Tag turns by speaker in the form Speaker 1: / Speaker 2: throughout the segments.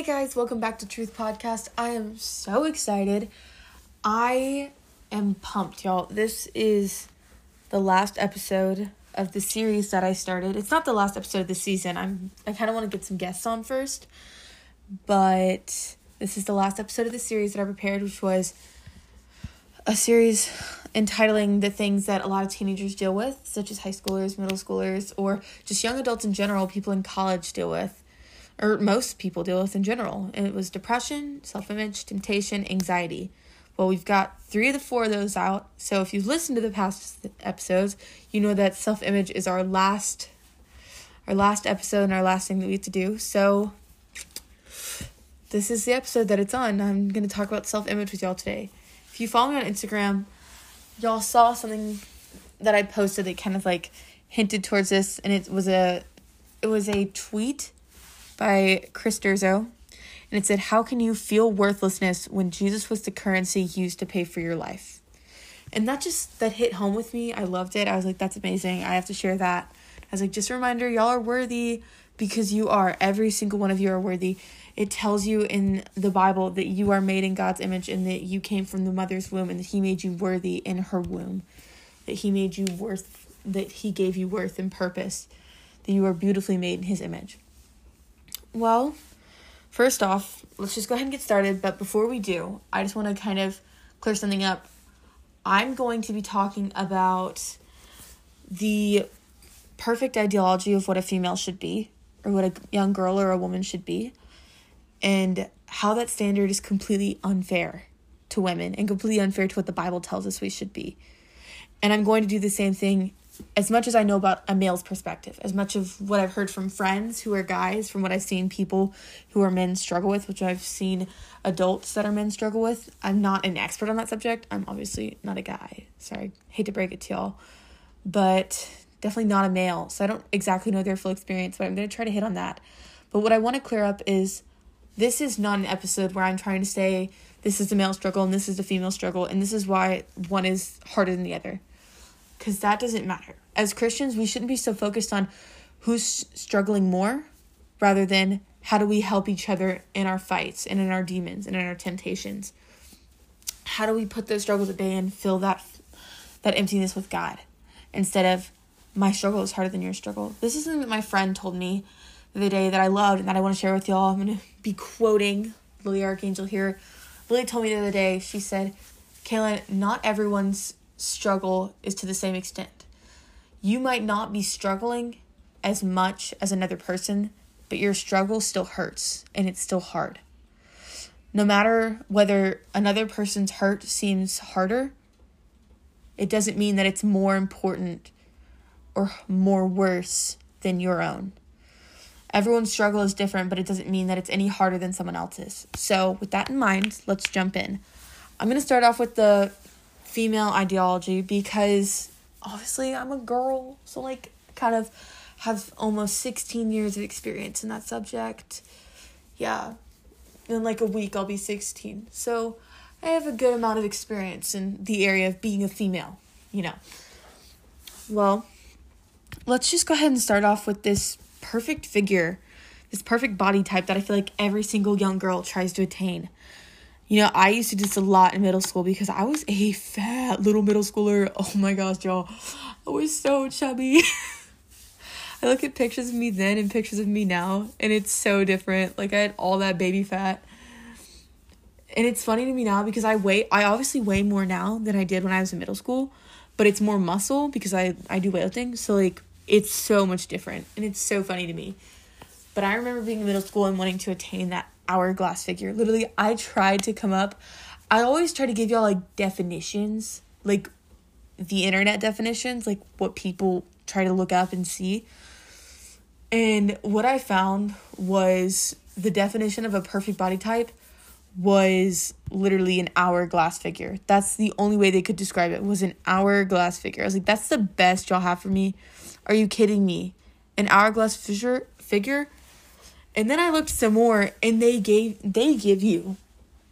Speaker 1: Hey guys, welcome back to Truth Podcast. I am so excited. I am pumped, y'all. This is the last episode of the series that I started. It's not the last episode of the season. I'm I kind of want to get some guests on first. But this is the last episode of the series that I prepared, which was a series entitling the things that a lot of teenagers deal with, such as high schoolers, middle schoolers, or just young adults in general, people in college deal with, or most people deal with in general. And it was depression, self image, temptation, anxiety. Well, we've got three of the four of those out. So if you've listened to the past episodes, you know that self image is our last our last episode and our last thing that we have to do. So this is the episode that it's on. I'm going to talk about self image with y'all today. If you follow me on Instagram, y'all saw something that I posted that kind of like hinted towards this, and it was a it was a tweet by Chris Durso, and it said, "How can you feel worthlessness when Jesus was the currency used to pay for your life?" And that just that hit home with me. I loved it. I was like, "That's amazing. I have to share that." I was like, "Just a reminder, y'all are worthy because you are. Every single one of you are worthy." It tells you in the Bible that you are made in God's image and that you came from the mother's womb and that He made you worthy in her womb. That He made you worth, that He gave you worth and purpose. That you are beautifully made in His image. Well, first off, let's just go ahead and get started. But before we do, I just want to kind of clear something up. I'm going to be talking about the perfect ideology of what a female should be, or what a young girl or a woman should be and how that standard is completely unfair to women and completely unfair to what the Bible tells us we should be. And I'm going to do the same thing as much as I know about a male's perspective, as much of what I've heard from friends who are guys, from what I've seen people who are men struggle with, which I've seen adults that are men struggle with. I'm not an expert on that subject. I'm obviously not a guy. Sorry, hate to break it to y'all. But definitely not a male. So I don't exactly know their full experience, but I'm going to try to hit on that. But what I want to clear up is this is not an episode where I'm trying to say this is the male struggle and this is the female struggle and this is why one is harder than the other. Because that doesn't matter. As Christians, we shouldn't be so focused on who's struggling more rather than how do we help each other in our fights and in our demons and in our temptations. How do we put those struggles at bay and fill that that emptiness with God instead of my struggle is harder than your struggle. This is something that my friend told me the other day that I loved and that I want to share with y'all. I'm going to be quoting Lily Archangel here. Lily told me the other day, she said, Kaylin, not everyone's struggle is to the same extent. You might not be struggling as much as another person, but your struggle still hurts and it's still hard. No matter whether another person's hurt seems harder, it doesn't mean that it's more important or more worse than your own. Everyone's struggle is different, but it doesn't mean that it's any harder than someone else's. So, with that in mind, let's jump in. I'm going to start off with the female ideology because obviously I'm a girl, so like kind of have almost 16 years of experience in that subject. Yeah. In like a week I'll be 16. So, I have a good amount of experience in the area of being a female, you know. Well, let's just go ahead and start off with this perfect figure, this perfect body type that I feel like every single young girl tries to attain. You know, I used to do this a lot in middle school because I was a fat little middle schooler. Oh my gosh, y'all. I was so chubby. I look at pictures of me then and pictures of me now, and it's so different. Like, I had all that baby fat. And it's funny to me now because I weigh, I obviously weigh more now than I did when I was in middle school, but it's more muscle because I, I do weightlifting. So, like, it's so much different and it's so funny to me. But I remember being in middle school and wanting to attain that hourglass figure. Literally, I tried to come up. I always try to give y'all like definitions, like the internet definitions, like what people try to look up and see. And what I found was the definition of a perfect body type was literally an hourglass figure. That's the only way they could describe it was an hourglass figure. I was like, that's the best y'all have for me. Are you kidding me? An hourglass figure figure? And then I looked some more and they gave they give you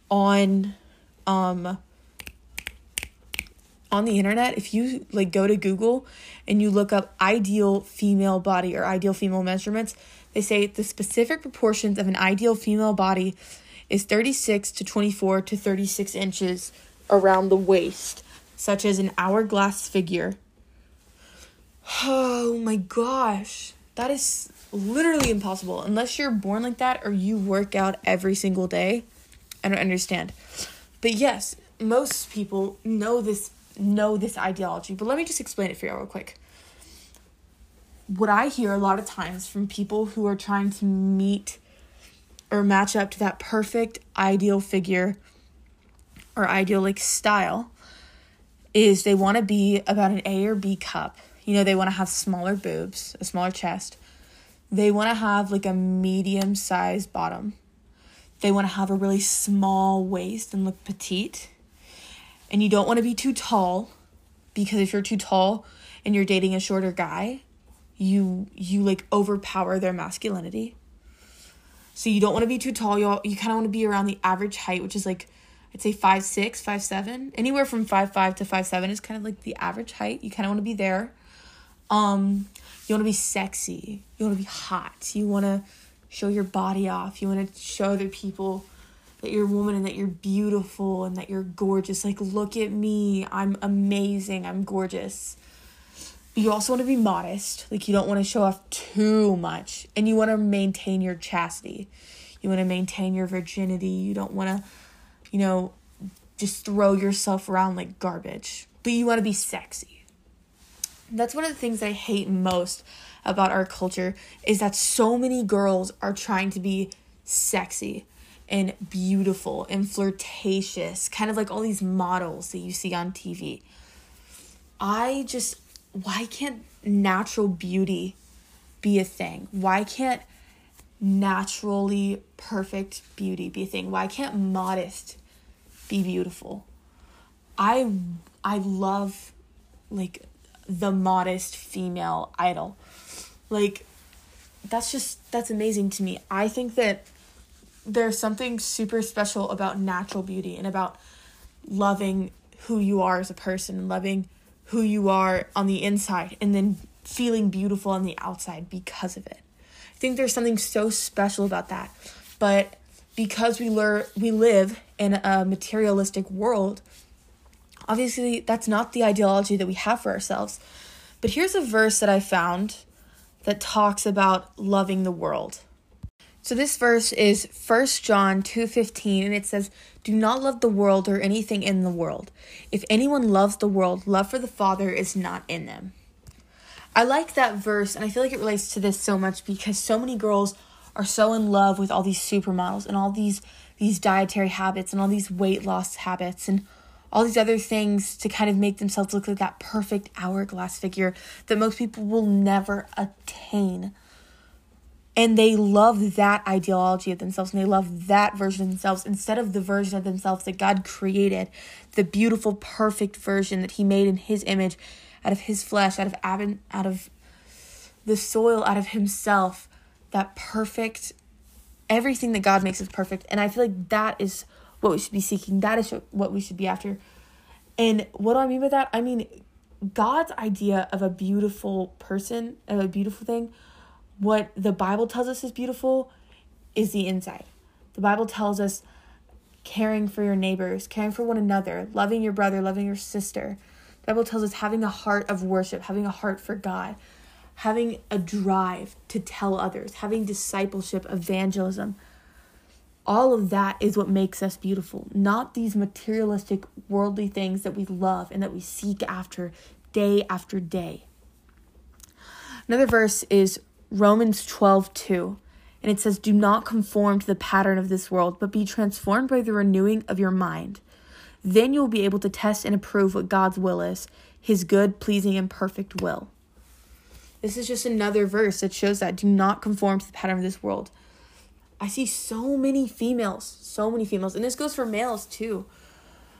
Speaker 1: on um on the internet, if you like go to Google and you look up ideal female body or ideal female measurements, they say the specific proportions of an ideal female body is 36 to 24 to 36 inches around the waist, such as an hourglass figure. Oh my gosh. That is literally impossible unless you're born like that or you work out every single day. I don't understand. But yes, most people know this know this ideology, but let me just explain it for you real quick. What I hear a lot of times from people who are trying to meet or match up to that perfect ideal figure or ideal like style is they want to be about an A or B cup. You know, they want to have smaller boobs, a smaller chest. They want to have like a medium sized bottom. They want to have a really small waist and look petite and you don't want to be too tall because if you're too tall and you're dating a shorter guy, you you like overpower their masculinity. So you don't want to be too tall. You you kind of want to be around the average height, which is like I'd say five six, five seven. Anywhere from five five to five seven is kind of like the average height. You kind of want to be there. Um, you want to be sexy. You want to be hot. You want to show your body off. You want to show other people that you're a woman and that you're beautiful and that you're gorgeous. Like, look at me. I'm amazing. I'm gorgeous. You also want to be modest. Like, you don't want to show off too much. And you want to maintain your chastity. You want to maintain your virginity. You don't want to, you know, just throw yourself around like garbage. But you want to be sexy. That's one of the things I hate most about our culture is that so many girls are trying to be sexy and beautiful and flirtatious, kind of like all these models that you see on TV. I just, why can't natural beauty be a thing? Why can't naturally perfect beauty be a thing? Why can't modest be beautiful? I I love like the modest female idol. Like that's just that's amazing to me. I think that there's something super special about natural beauty and about loving who you are as a person and loving who you are on the inside and then feeling beautiful on the outside because of it. I think there's something so special about that. But because we learn we live in a materialistic world, obviously that's not the ideology that we have for ourselves. But here's a verse that I found that talks about loving the world. So this verse is 1 John 2:15 and it says, "Do not love the world or anything in the world. If anyone loves the world, love for the Father is not in them." I like that verse and I feel like it relates to this so much because so many girls are so in love with all these supermodels and all these these dietary habits and all these weight loss habits and all these other things to kind of make themselves look like that perfect hourglass figure that most people will never attain and they love that ideology of themselves and they love that version of themselves instead of the version of themselves that God created, the beautiful, perfect version that He made in His image, out of His flesh, out of Adam, out of the soil, out of Himself, that perfect, everything that God makes is perfect. And I feel like that is what we should be seeking. That is what we should be after. And what do I mean by that? I mean God's idea of a beautiful person, of a beautiful thing what the Bible tells us is beautiful is the inside. The Bible tells us caring for your neighbors, caring for one another, loving your brother, loving your sister. The Bible tells us having a heart of worship, having a heart for God, having a drive to tell others, having discipleship, evangelism. All of that is what makes us beautiful, not these materialistic, worldly things that we love and that we seek after day after day. Another verse is Romans 12, 2. And it says, Do not conform to the pattern of this world, but be transformed by the renewing of your mind. Then you'll be able to test and approve what God's will is, his good, pleasing, and perfect will. This is just another verse that shows that do not conform to the pattern of this world. I see so many females, so many females, and this goes for males too.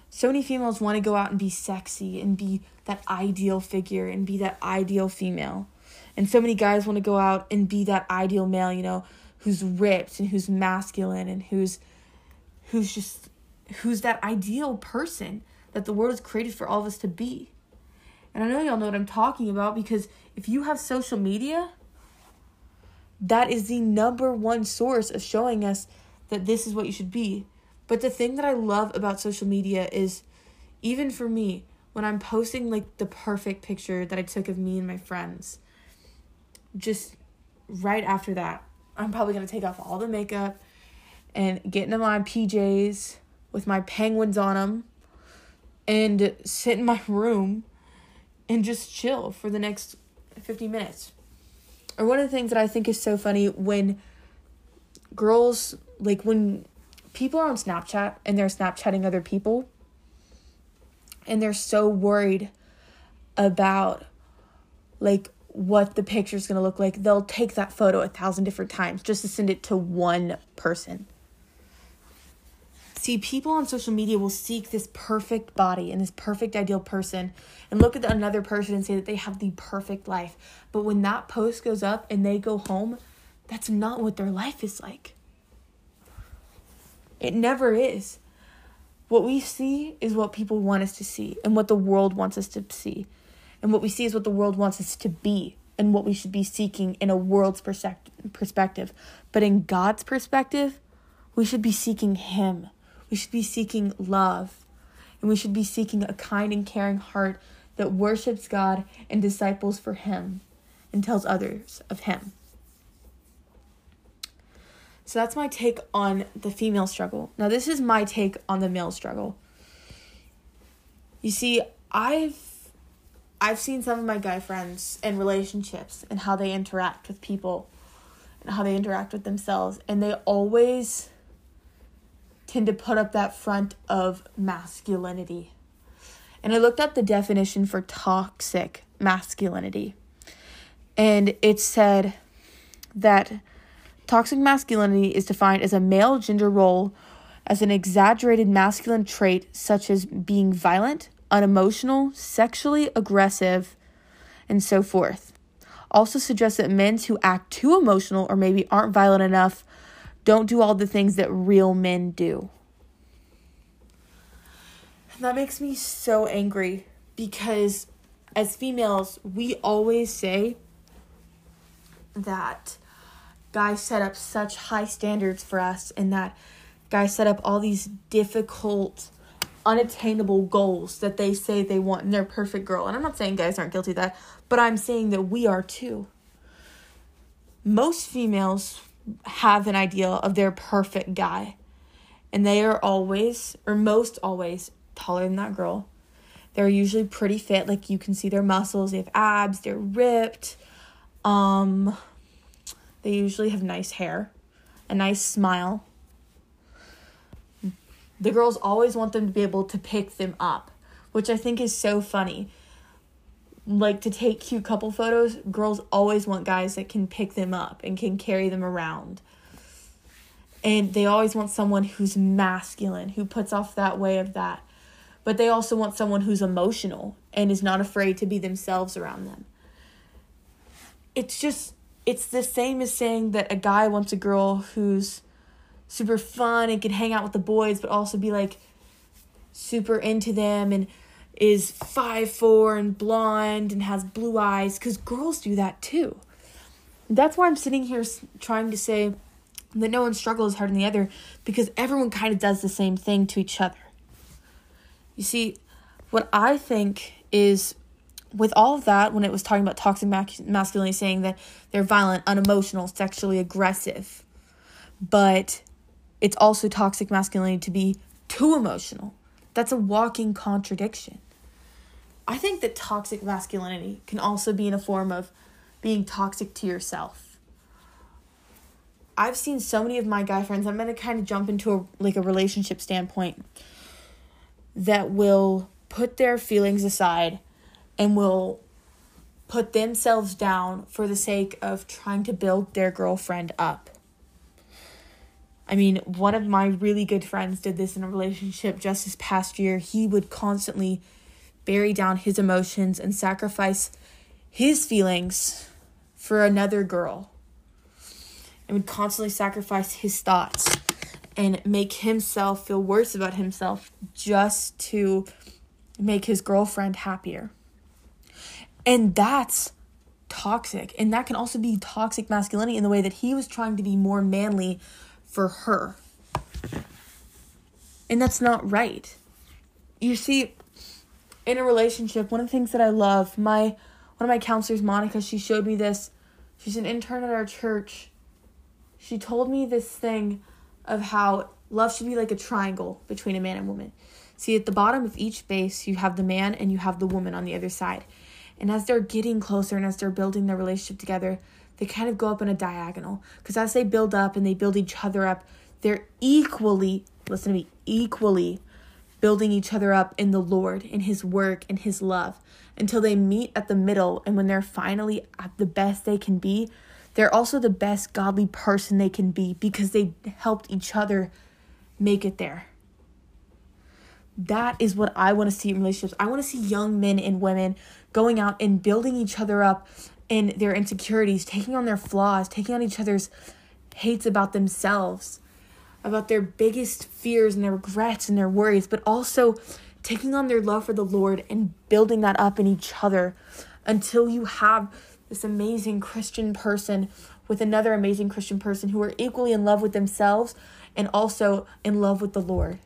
Speaker 1: So many females want to go out and be sexy and be that ideal figure and be that ideal female. And so many guys want to go out and be that ideal male, you know, who's ripped and who's masculine and who's who's just who's that ideal person that the world is created for all of us to be. And I know y'all know what I'm talking about because if you have social media, that is the number one source of showing us that this is what you should be. But the thing that I love about social media is even for me, when I'm posting like the perfect picture that I took of me and my friends, just right after that, I'm probably gonna take off all the makeup and get into my PJs with my penguins on them and sit in my room and just chill for the next 50 minutes. Or one of the things that I think is so funny when girls, like when people are on Snapchat and they're Snapchatting other people and they're so worried about like what the picture is going to look like, they'll take that photo a thousand different times just to send it to one person. See, people on social media will seek this perfect body and this perfect ideal person and look at another person and say that they have the perfect life. But when that post goes up and they go home, that's not what their life is like. It never is. What we see is what people want us to see and what the world wants us to see. And what we see is what the world wants us to be and what we should be seeking in a world's perspective. But in God's perspective, we should be seeking Him we should be seeking love. And we should be seeking a kind and caring heart that worships God and disciples for Him and tells others of Him. So that's my take on the female struggle. Now, this is my take on the male struggle. You see, I've I've seen some of my guy friends in relationships and how they interact with people and how they interact with themselves and they always tend to put up that front of masculinity. And I looked up the definition for toxic masculinity. And it said that toxic masculinity is defined as a male gender role as an exaggerated masculine trait such as being violent, unemotional, sexually aggressive, and so forth. Also suggests that men who act too emotional or maybe aren't violent enough don't do all the things that real men do. That makes me so angry because as females, we always say that guys set up such high standards for us and that guys set up all these difficult unattainable goals that they say they want in their perfect girl. And I'm not saying guys aren't guilty of that, but I'm saying that we are too. Most females have an ideal of their perfect guy. And they are always, or most always, taller than that girl. They're usually pretty fit. Like you can see their muscles, they have abs, they're ripped. Um they usually have nice hair, a nice smile. The girls always want them to be able to pick them up, which I think is so funny like to take cute couple photos, girls always want guys that can pick them up and can carry them around. And they always want someone who's masculine, who puts off that way of that. But they also want someone who's emotional and is not afraid to be themselves around them. It's just, it's the same as saying that a guy wants a girl who's super fun and can hang out with the boys, but also be like super into them and is five four and blonde and has blue eyes because girls do that too. That's why I'm sitting here trying to say that no one struggles harder than the other because everyone kind of does the same thing to each other. You see, what I think is with all of that, when it was talking about toxic masculinity, saying that they're violent, unemotional, sexually aggressive, but it's also toxic masculinity to be too emotional. That's a walking contradiction. I think that toxic masculinity can also be in a form of being toxic to yourself. I've seen so many of my guy friends, I'm going to kind of jump into a like a relationship standpoint that will put their feelings aside and will put themselves down for the sake of trying to build their girlfriend up. I mean, one of my really good friends did this in a relationship just this past year. He would constantly bury down his emotions and sacrifice his feelings for another girl and would constantly sacrifice his thoughts and make himself feel worse about himself just to make his girlfriend happier. And that's toxic. And that can also be toxic masculinity in the way that he was trying to be more manly for her. And that's not right. You see, in a relationship, one of the things that I love, my one of my counselors, Monica, she showed me this. She's an intern at our church. She told me this thing of how love should be like a triangle between a man and woman. See, at the bottom of each base, you have the man and you have the woman on the other side. And as they're getting closer and as they're building their relationship together, they kind of go up in a diagonal. Because as they build up and they build each other up, they're equally, listen to me, equally building each other up in the Lord, in His work, in His love, until they meet at the middle. And when they're finally at the best they can be, they're also the best godly person they can be because they helped each other make it there. That is what I want to see in relationships. I want to see young men and women going out and building each other up in their insecurities, taking on their flaws, taking on each other's hates about themselves, about their biggest fears and their regrets and their worries, but also taking on their love for the Lord and building that up in each other until you have this amazing Christian person with another amazing Christian person who are equally in love with themselves and also in love with the Lord.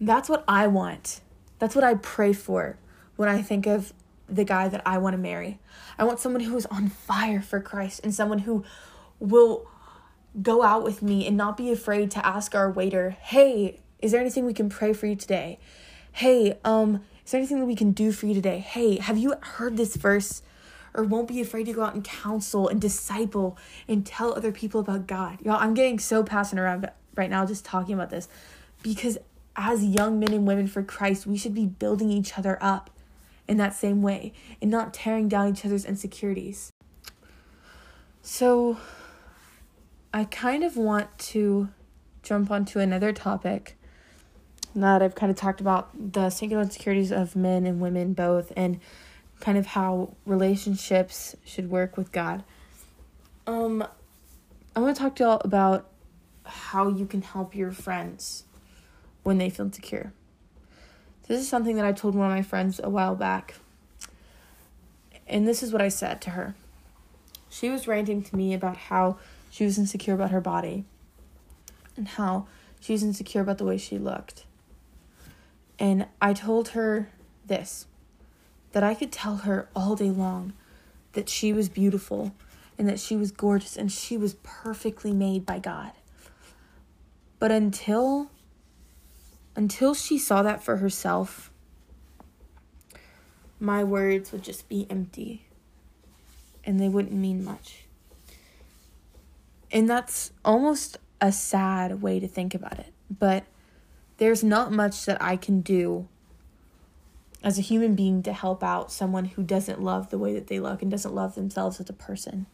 Speaker 1: That's what I want. That's what I pray for when I think of the guy that I want to marry. I want someone who is on fire for Christ and someone who will go out with me and not be afraid to ask our waiter, "Hey, is there anything we can pray for you today?" "Hey, um, is there anything that we can do for you today?" "Hey, have you heard this verse?" Or won't be afraid to go out and counsel and disciple and tell other people about God. Y'all, I'm getting so passionate around right now just talking about this because as young men and women for Christ, we should be building each other up in that same way and not tearing down each other's insecurities. So, I kind of want to jump onto another topic now that I've kind of talked about the singular insecurities of men and women both and kind of how relationships should work with God. Um, I want to talk to y'all about how you can help your friends when they feel insecure. This is something that I told one of my friends a while back. And this is what I said to her. She was ranting to me about how she was insecure about her body and how she was insecure about the way she looked. And I told her this that I could tell her all day long that she was beautiful and that she was gorgeous and she was perfectly made by God. But until until she saw that for herself, my words would just be empty and they wouldn't mean much. And that's almost a sad way to think about it. But there's not much that I can do as a human being to help out someone who doesn't love the way that they look and doesn't love themselves as a person.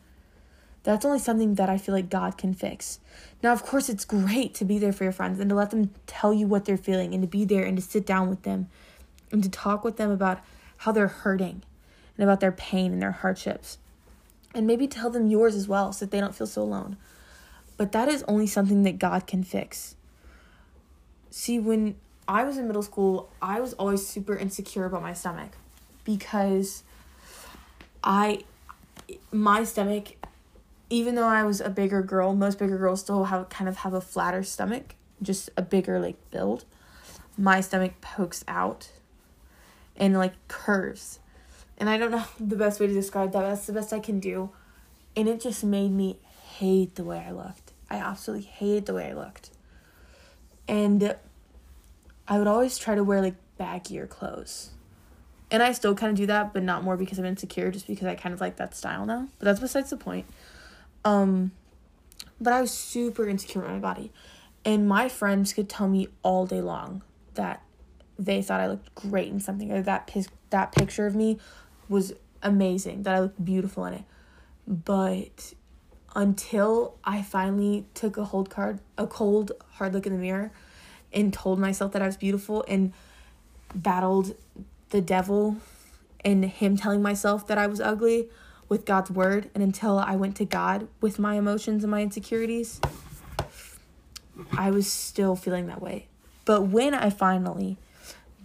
Speaker 1: That's only something that I feel like God can fix. Now, of course, it's great to be there for your friends and to let them tell you what they're feeling and to be there and to sit down with them and to talk with them about how they're hurting and about their pain and their hardships. And maybe tell them yours as well so that they don't feel so alone. But that is only something that God can fix. See, when I was in middle school, I was always super insecure about my stomach because I my stomach even though I was a bigger girl, most bigger girls still have kind of have a flatter stomach, just a bigger like build. My stomach pokes out and like curves. And I don't know the best way to describe that. That's the best I can do. And it just made me hate the way I looked. I absolutely hated the way I looked. And I would always try to wear like baggier clothes. And I still kind of do that, but not more because I'm insecure, just because I kind of like that style now. But that's besides the point. Um, but I was super insecure with my body. And my friends could tell me all day long that they thought I looked great in something or that pis- that picture of me was amazing, that I looked beautiful in it. But until I finally took a hold card, a cold hard look in the mirror and told myself that I was beautiful and battled the devil and him telling myself that I was ugly, with God's word and until I went to God with my emotions and my insecurities, I was still feeling that way. But when I finally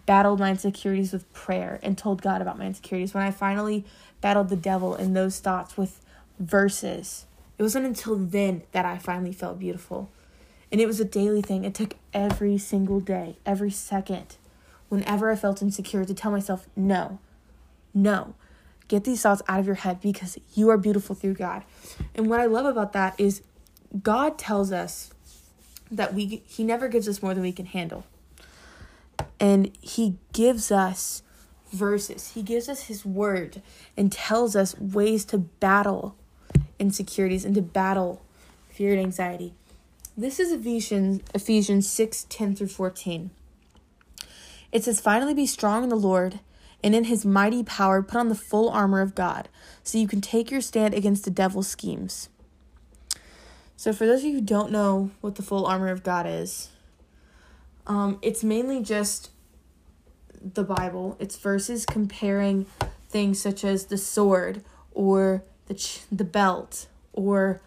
Speaker 1: battled my insecurities with prayer and told God about my insecurities, when I finally battled the devil in those thoughts with verses, it wasn't until then that I finally felt beautiful. And it was a daily thing. It took every single day, every second, whenever I felt insecure, to tell myself, no, no, get these thoughts out of your head because you are beautiful through God. And what I love about that is God tells us that we he never gives us more than we can handle. And he gives us verses. He gives us his word and tells us ways to battle insecurities and to battle fear and anxiety. This is Ephesians Ephesians 6, 10 through 14. It says, Finally be strong in the Lord and in his mighty power put on the full armor of God, so you can take your stand against the devil's schemes. So, for those of you who don't know what the full armor of God is, um, it's mainly just the Bible. It's verses comparing things such as the sword or the ch- the belt or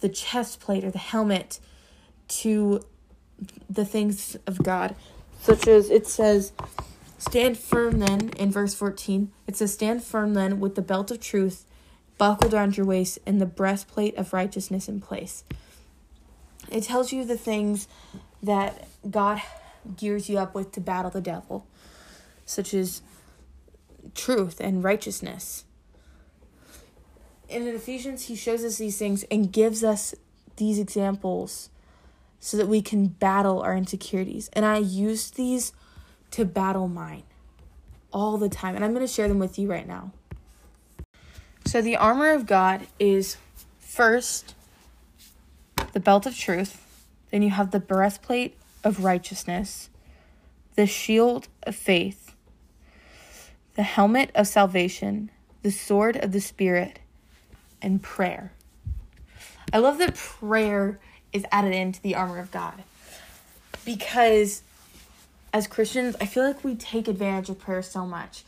Speaker 1: the chest plate or the helmet to the things of God, such as it says, "Stand firm then." In verse fourteen, it says, "Stand firm then with the belt of truth." buckled around your waist and the breastplate of righteousness in place. It tells you the things that God gears you up with to battle the devil, such as truth and righteousness. And in Ephesians, he shows us these things and gives us these examples so that we can battle our insecurities. And I use these to battle mine all the time. And I'm going to share them with you right now. So, the armor of God is first the belt of truth, then you have the breastplate of righteousness, the shield of faith, the helmet of salvation, the sword of the Spirit, and prayer. I love that prayer is added into the armor of God because as Christians, I feel like we take advantage of prayer so much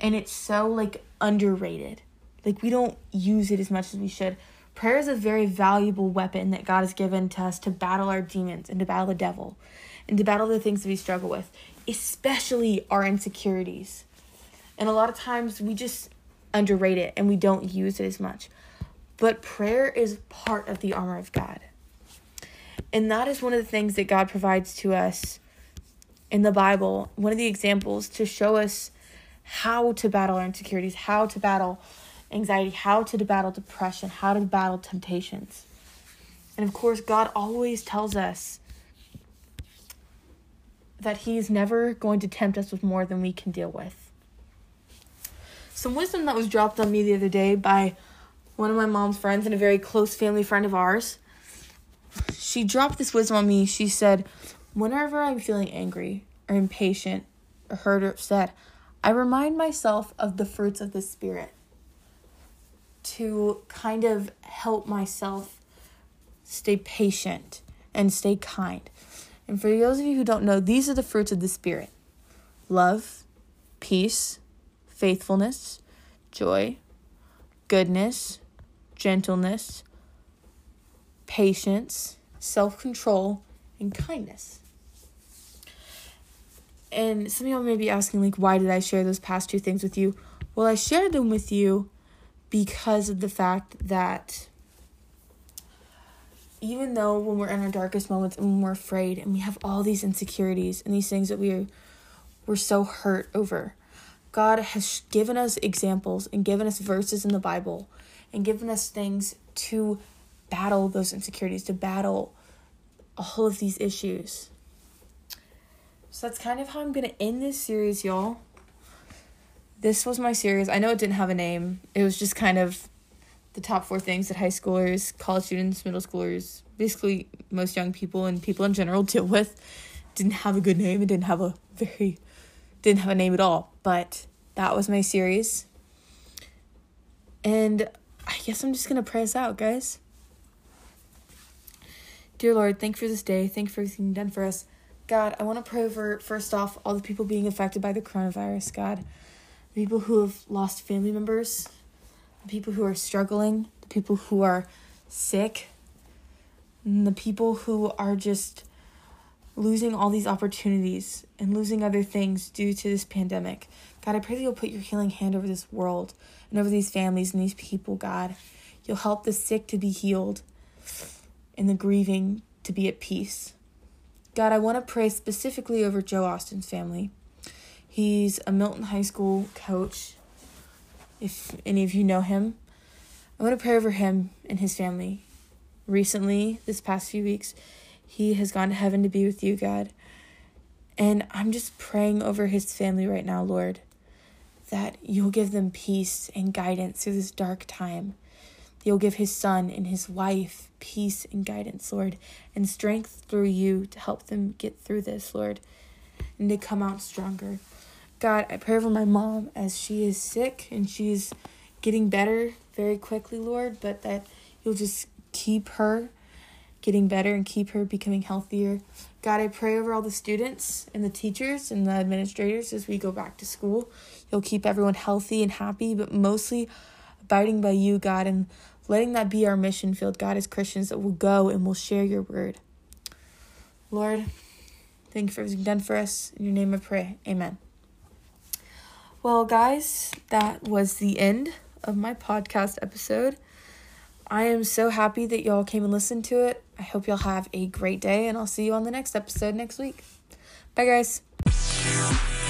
Speaker 1: and it's so like underrated. Like we don't use it as much as we should. Prayer is a very valuable weapon that God has given to us to battle our demons and to battle the devil and to battle the things that we struggle with, especially our insecurities. And a lot of times we just underrate it and we don't use it as much. But prayer is part of the armor of God. And that is one of the things that God provides to us in the Bible, one of the examples to show us how to battle our insecurities, how to battle anxiety, how to battle depression, how to battle temptations. And of course, God always tells us that He is never going to tempt us with more than we can deal with. Some wisdom that was dropped on me the other day by one of my mom's friends and a very close family friend of ours. She dropped this wisdom on me. She said, Whenever I'm feeling angry or impatient or hurt or upset, I remind myself of the fruits of the Spirit to kind of help myself stay patient and stay kind. And for those of you who don't know, these are the fruits of the Spirit love, peace, faithfulness, joy, goodness, gentleness, patience, self control, and kindness. And some of y'all may be asking, like, why did I share those past two things with you? Well, I shared them with you because of the fact that even though when we're in our darkest moments and when we're afraid and we have all these insecurities and these things that we're we're so hurt over god has given us examples and given us verses in the bible and given us things to battle those insecurities to battle all of these issues. So that's kind of how i'm going to end this series y'all this was my series. I know it didn't have a name. It was just kind of the top four things that high schoolers, college students, middle schoolers, basically most young people and people in general deal with. Didn't have a good name. It didn't have a very, didn't have a name at all. But that was my series. And I guess I'm just to pray us out, guys. Dear Lord, thank you for this day. Thank you for everything done for us. God, I want to pray over, first off, all the people being affected by the coronavirus, God the people who have lost family members, the people who are struggling, the people who are sick, and the people who are just losing all these opportunities and losing other things due to this pandemic. God, I pray that you'll put your healing hand over this world and over these families and these people, God. You'll help the sick to be healed and the grieving to be at peace. God, I want to pray specifically over Joe Austin's family. He's a Milton High School coach. If any of you know him, I want to pray over him and his family. Recently, this past few weeks, he has gone to heaven to be with you, God. And I'm just praying over his family right now, Lord, that you'll give them peace and guidance through this dark time. You'll give his son and his wife peace and guidance, Lord, and strength through you to help them get through this, Lord, and to come out stronger. God, I pray for my mom as she is sick and she's getting better very quickly, Lord, but that you'll just keep her getting better and keep her becoming healthier. God, I pray over all the students and the teachers and the administrators as we go back to school. You'll keep everyone healthy and happy, but mostly abiding by you, God, and letting that be our mission field, God, as Christians, that we'll go and we'll share your word. Lord, thank you for everything done for us. In your name I pray. Amen. Well, guys, that was the end of my podcast episode. I am so happy that y'all came and listened to it. I hope y'all have a great day, and I'll see you on the next episode next week. Bye, guys.